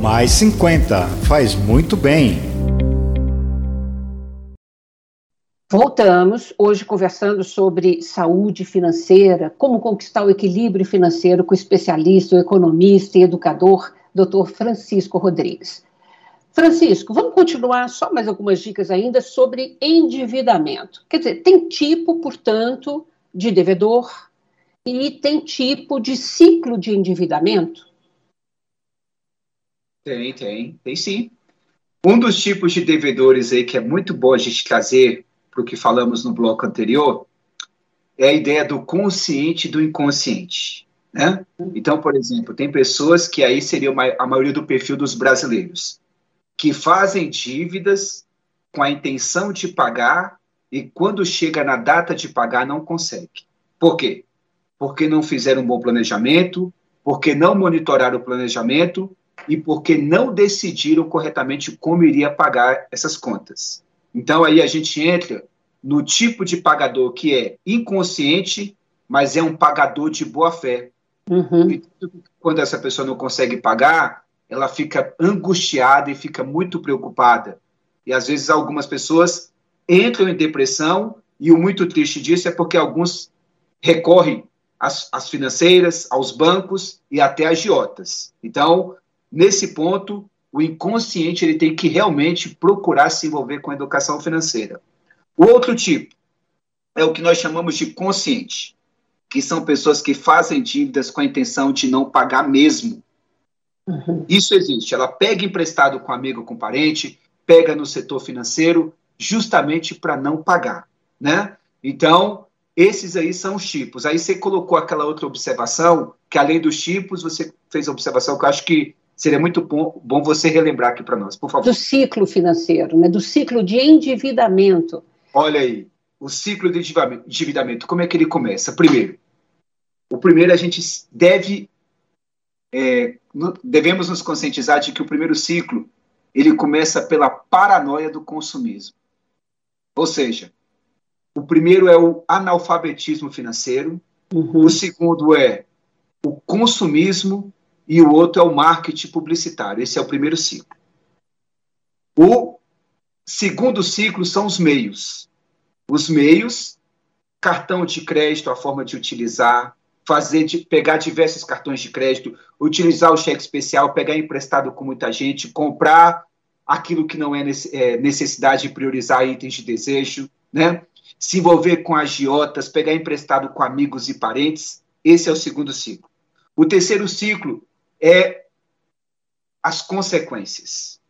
Mais 50 faz muito bem. Voltamos hoje conversando sobre saúde financeira, como conquistar o equilíbrio financeiro com o especialista, o economista e educador, Dr. Francisco Rodrigues. Francisco, vamos continuar só mais algumas dicas ainda sobre endividamento. Quer dizer, tem tipo, portanto, de devedor e tem tipo de ciclo de endividamento? Tem, tem, tem sim. Um dos tipos de devedores aí que é muito bom a gente trazer para o que falamos no bloco anterior é a ideia do consciente e do inconsciente. Né? Então, por exemplo, tem pessoas que aí seria a maioria do perfil dos brasileiros, que fazem dívidas com a intenção de pagar e quando chega na data de pagar não consegue. Por quê? Porque não fizeram um bom planejamento, porque não monitoraram o planejamento e porque não decidiram corretamente como iria pagar essas contas. Então aí a gente entra no tipo de pagador que é inconsciente, mas é um pagador de boa fé. Uhum. Quando essa pessoa não consegue pagar, ela fica angustiada e fica muito preocupada. E às vezes algumas pessoas entram em depressão e o muito triste disso é porque alguns recorrem às, às financeiras, aos bancos e até agiotas. Então, nesse ponto, o inconsciente ele tem que realmente procurar se envolver com a educação financeira. O outro tipo é o que nós chamamos de consciente, que são pessoas que fazem dívidas com a intenção de não pagar mesmo. Uhum. Isso existe. Ela pega emprestado com amigo, com parente, pega no setor financeiro, justamente para não pagar, né? Então, esses aí são os tipos. Aí você colocou aquela outra observação, que além dos tipos, você fez a observação que eu acho que seria muito bom, bom você relembrar aqui para nós, por favor. Do ciclo financeiro, né? do ciclo de endividamento. Olha aí, o ciclo de endividamento, como é que ele começa? Primeiro, o primeiro a gente deve, é, devemos nos conscientizar de que o primeiro ciclo, ele começa pela paranoia do consumismo. Ou seja, o primeiro é o analfabetismo financeiro, uhum. o segundo é o consumismo e o outro é o marketing publicitário. Esse é o primeiro ciclo. O segundo ciclo são os meios. Os meios, cartão de crédito, a forma de utilizar, fazer de, pegar diversos cartões de crédito, utilizar o cheque especial, pegar emprestado com muita gente, comprar aquilo que não é, é necessidade de priorizar itens de desejo, né? Se envolver com agiotas, pegar emprestado com amigos e parentes. Esse é o segundo ciclo. O terceiro ciclo é as consequências.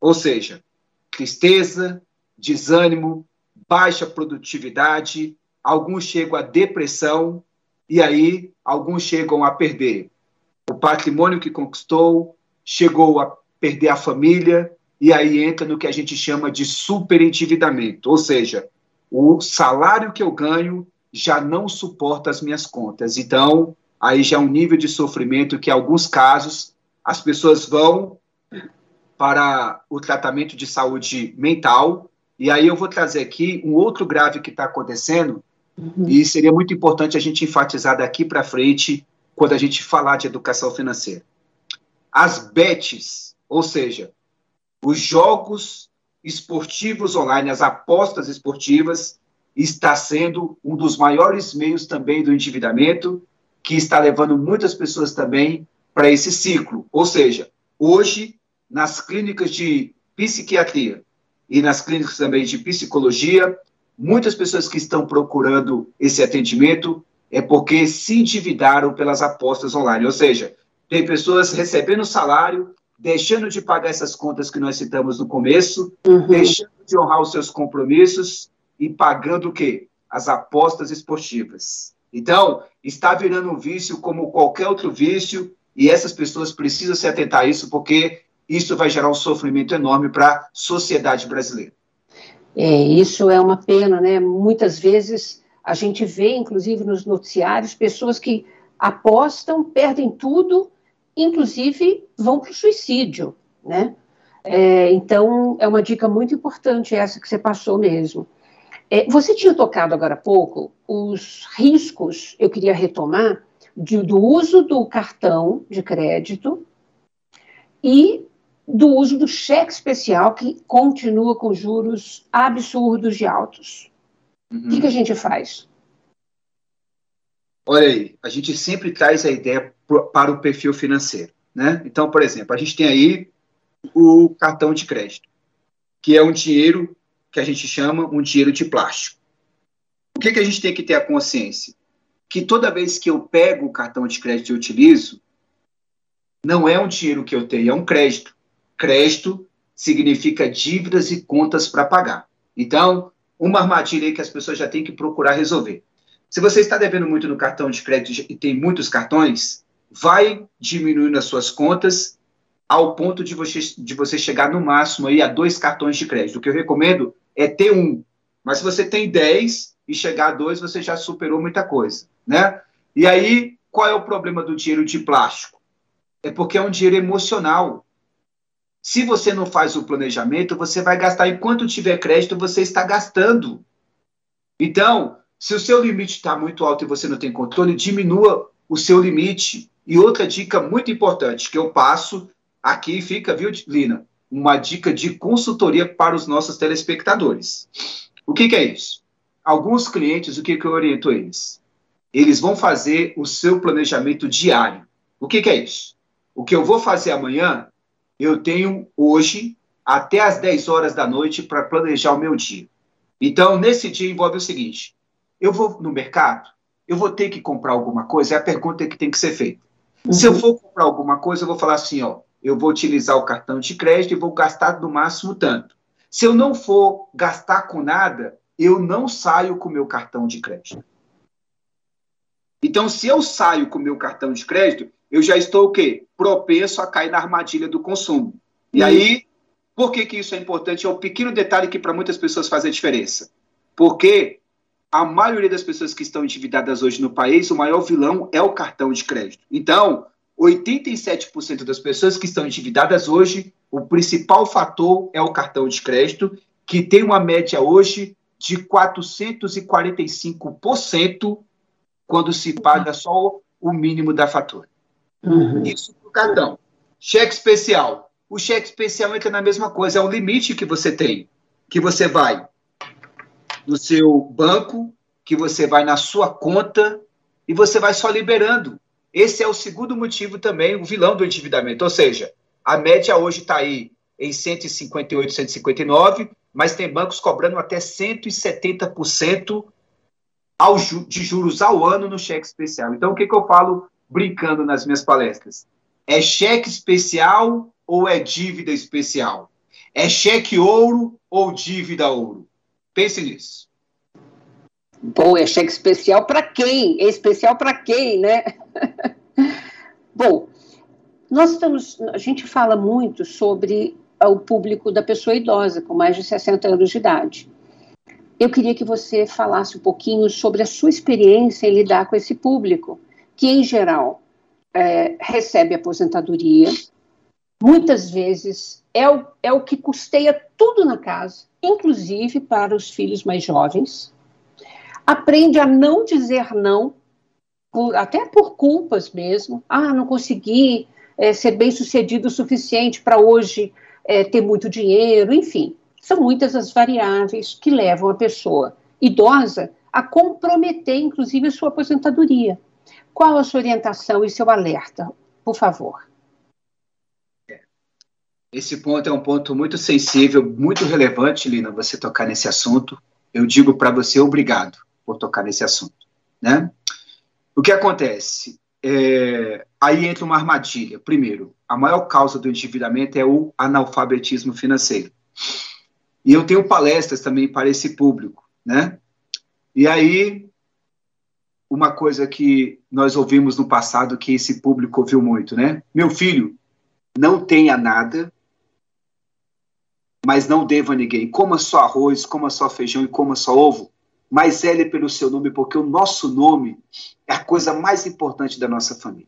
Ou seja, tristeza, desânimo, baixa produtividade, alguns chegam à depressão e aí alguns chegam a perder o patrimônio que conquistou, chegou a perder a família e aí entra no que a gente chama de superendividamento, ou seja, o salário que eu ganho já não suporta as minhas contas. Então, aí já é um nível de sofrimento que, em alguns casos, as pessoas vão para o tratamento de saúde mental. E aí eu vou trazer aqui um outro grave que está acontecendo, uhum. e seria muito importante a gente enfatizar daqui para frente quando a gente falar de educação financeira. As bets, ou seja, os jogos esportivos online, as apostas esportivas, está sendo um dos maiores meios também do endividamento que está levando muitas pessoas também para esse ciclo. Ou seja, hoje, nas clínicas de psiquiatria e nas clínicas também de psicologia, muitas pessoas que estão procurando esse atendimento é porque se endividaram pelas apostas online. Ou seja, tem pessoas recebendo salário, deixando de pagar essas contas que nós citamos no começo, uhum. deixando de honrar os seus compromissos e pagando o quê? As apostas esportivas. Então, está virando um vício como qualquer outro vício, e essas pessoas precisam se atentar a isso, porque isso vai gerar um sofrimento enorme para a sociedade brasileira. É, isso é uma pena, né? Muitas vezes a gente vê, inclusive nos noticiários, pessoas que apostam, perdem tudo, inclusive vão para o suicídio, né? É, então, é uma dica muito importante essa que você passou mesmo. É, você tinha tocado agora há pouco os riscos, eu queria retomar, de, do uso do cartão de crédito e do uso do cheque especial, que continua com juros absurdos de altos. Uhum. O que, que a gente faz? Olha aí, a gente sempre traz a ideia para o perfil financeiro. Né? Então, por exemplo, a gente tem aí o cartão de crédito, que é um dinheiro que a gente chama um dinheiro de plástico. O que, que a gente tem que ter a consciência? Que toda vez que eu pego o cartão de crédito e utilizo, não é um dinheiro que eu tenho, é um crédito. Crédito significa dívidas e contas para pagar. Então, uma armadilha que as pessoas já têm que procurar resolver. Se você está devendo muito no cartão de crédito e tem muitos cartões, vai diminuindo as suas contas ao ponto de você, de você chegar no máximo aí a dois cartões de crédito. O que eu recomendo é ter um. Mas se você tem 10 e chegar a dois, você já superou muita coisa, né? E aí, qual é o problema do dinheiro de plástico? É porque é um dinheiro emocional. Se você não faz o planejamento, você vai gastar. Enquanto tiver crédito, você está gastando. Então, se o seu limite está muito alto e você não tem controle, diminua o seu limite. E outra dica muito importante que eu passo aqui fica, viu, Lina? Uma dica de consultoria para os nossos telespectadores. O que, que é isso? Alguns clientes, o que, que eu oriento eles? Eles vão fazer o seu planejamento diário. O que, que é isso? O que eu vou fazer amanhã, eu tenho hoje até as 10 horas da noite para planejar o meu dia. Então, nesse dia envolve o seguinte: eu vou no mercado, eu vou ter que comprar alguma coisa? É a pergunta que tem que ser feita. Uhum. Se eu for comprar alguma coisa, eu vou falar assim, ó, eu vou utilizar o cartão de crédito e vou gastar no máximo tanto. Se eu não for gastar com nada, eu não saio com o meu cartão de crédito. Então, se eu saio com o meu cartão de crédito, eu já estou o quê? Propenso a cair na armadilha do consumo. E uhum. aí, por que, que isso é importante? É um pequeno detalhe que para muitas pessoas faz a diferença. Porque a maioria das pessoas que estão endividadas hoje no país, o maior vilão é o cartão de crédito. Então, 87% das pessoas que estão endividadas hoje, o principal fator é o cartão de crédito, que tem uma média hoje de 445% quando se paga só o mínimo da fatura. Uhum. Isso para o cartão. Cheque especial. O cheque especial entra na mesma coisa, é o limite que você tem, que você vai no seu banco, que você vai na sua conta e você vai só liberando. Esse é o segundo motivo também, o vilão do endividamento. Ou seja, a média hoje está aí em 158, 159, mas tem bancos cobrando até 170% ao, de juros ao ano no cheque especial. Então, o que, que eu falo brincando nas minhas palestras? É cheque especial ou é dívida especial? É cheque ouro ou dívida ouro? Pense nisso. Bom, é cheque especial para quem? É especial para quem, né? Bom, nós estamos, a gente fala muito sobre o público da pessoa idosa com mais de 60 anos de idade. Eu queria que você falasse um pouquinho sobre a sua experiência em lidar com esse público, que em geral é, recebe aposentadoria, muitas vezes é o, é o que custeia tudo na casa, inclusive para os filhos mais jovens. Aprende a não dizer não, por, até por culpas mesmo. Ah, não consegui é, ser bem sucedido o suficiente para hoje é, ter muito dinheiro, enfim. São muitas as variáveis que levam a pessoa idosa a comprometer, inclusive, a sua aposentadoria. Qual a sua orientação e seu alerta, por favor? Esse ponto é um ponto muito sensível, muito relevante, Lina, você tocar nesse assunto. Eu digo para você obrigado por tocar nesse assunto, né? O que acontece? É, aí entra uma armadilha. Primeiro, a maior causa do endividamento é o analfabetismo financeiro. E eu tenho palestras também para esse público, né? E aí, uma coisa que nós ouvimos no passado que esse público ouviu muito, né? Meu filho, não tenha nada, mas não deva a ninguém. Coma só arroz, coma só feijão e coma só ovo, mas ele pelo seu nome, porque o nosso nome é a coisa mais importante da nossa família.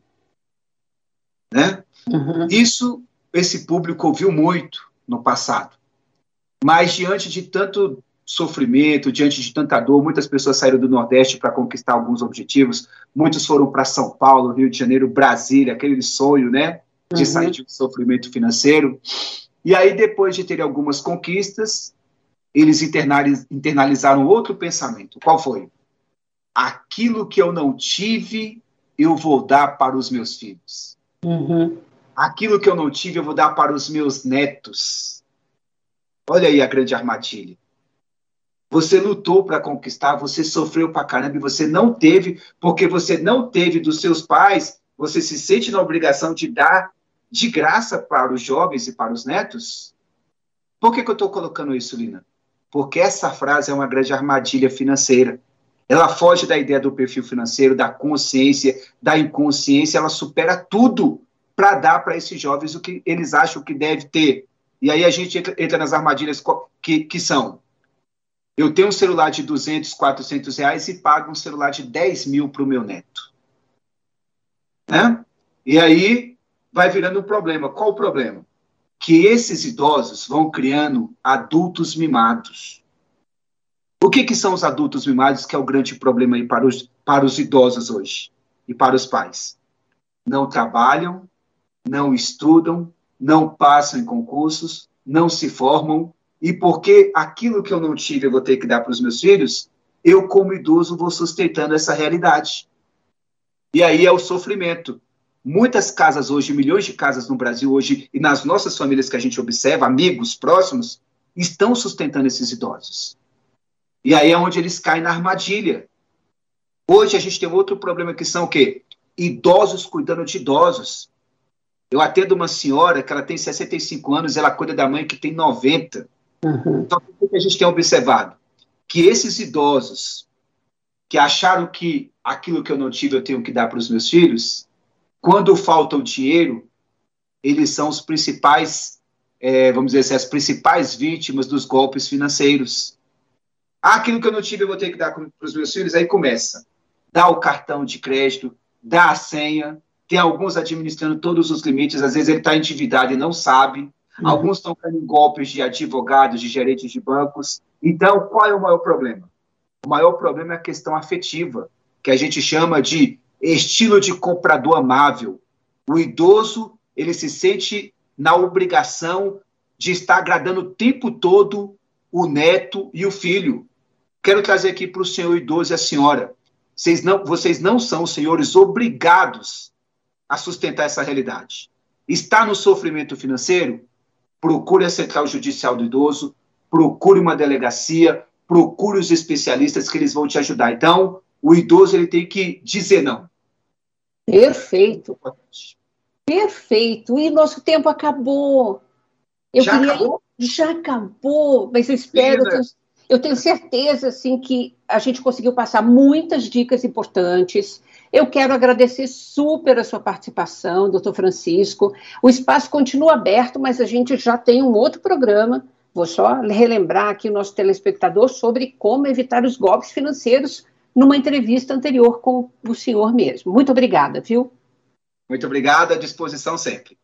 Né? Uhum. Isso esse público ouviu muito no passado. Mas diante de tanto sofrimento, diante de tanta dor, muitas pessoas saíram do Nordeste para conquistar alguns objetivos, muitos foram para São Paulo, Rio de Janeiro, Brasília, aquele sonho, né? de uhum. sair de um sofrimento financeiro. E aí, depois de ter algumas conquistas, eles internalizaram outro pensamento. Qual foi? Aquilo que eu não tive, eu vou dar para os meus filhos. Uhum. Aquilo que eu não tive, eu vou dar para os meus netos. Olha aí a grande armadilha. Você lutou para conquistar, você sofreu para caramba e você não teve, porque você não teve dos seus pais, você se sente na obrigação de dar de graça para os jovens e para os netos? Por que, que eu estou colocando isso, Lina? Porque essa frase é uma grande armadilha financeira. Ela foge da ideia do perfil financeiro, da consciência, da inconsciência, ela supera tudo para dar para esses jovens o que eles acham que deve ter. E aí a gente entra, nas armadilhas que, que são: eu tenho um celular de 200, 400 reais e pago um celular de 10 mil para o meu neto. Né? E aí vai virando um problema. Qual o problema? Que esses idosos vão criando adultos mimados. O que, que são os adultos mimados, que é o grande problema aí para os, para os idosos hoje e para os pais? Não trabalham, não estudam, não passam em concursos, não se formam, e porque aquilo que eu não tive eu vou ter que dar para os meus filhos, eu, como idoso, vou sustentando essa realidade. E aí é o sofrimento. Muitas casas hoje, milhões de casas no Brasil hoje, e nas nossas famílias que a gente observa, amigos próximos, estão sustentando esses idosos. E aí é onde eles caem na armadilha. Hoje a gente tem outro problema que são o quê? Idosos cuidando de idosos. Eu atendo uma senhora que ela tem 65 anos, ela cuida da mãe que tem 90. Uhum. Então, o que a gente tem observado? Que esses idosos que acharam que aquilo que eu não tive eu tenho que dar para os meus filhos, quando falta o dinheiro, eles são os principais, é, vamos dizer assim, as principais vítimas dos golpes financeiros. Ah, aquilo que eu não tive, eu vou ter que dar para os meus filhos. Aí começa. Dá o cartão de crédito, dá a senha. Tem alguns administrando todos os limites. Às vezes ele está endividado e não sabe. Uhum. Alguns estão caindo em golpes de advogados, de gerentes de bancos. Então, qual é o maior problema? O maior problema é a questão afetiva, que a gente chama de estilo de comprador amável. O idoso, ele se sente na obrigação de estar agradando o tempo todo o neto e o filho. Quero trazer aqui para o senhor idoso e a senhora. Vocês não, vocês não são, senhores, obrigados a sustentar essa realidade. Está no sofrimento financeiro? Procure a Central Judicial do Idoso, procure uma delegacia, procure os especialistas que eles vão te ajudar. Então, o idoso ele tem que dizer não. Perfeito. Perfeito. E nosso tempo acabou. Eu já queria... acabou? Já acabou, mas eu espero. Eu tenho, eu tenho certeza assim, que a gente conseguiu passar muitas dicas importantes. Eu quero agradecer super a sua participação, doutor Francisco. O espaço continua aberto, mas a gente já tem um outro programa. Vou só relembrar aqui o nosso telespectador sobre como evitar os golpes financeiros numa entrevista anterior com o senhor mesmo. Muito obrigada, viu? Muito obrigado, à disposição sempre.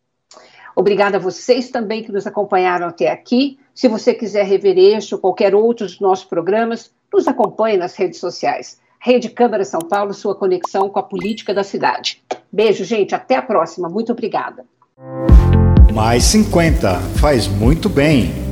Obrigada a vocês também que nos acompanharam até aqui. Se você quiser rever este ou qualquer outro dos nossos programas, nos acompanhe nas redes sociais. Rede Câmara São Paulo, sua conexão com a política da cidade. Beijo, gente. Até a próxima. Muito obrigada. Mais 50 faz muito bem.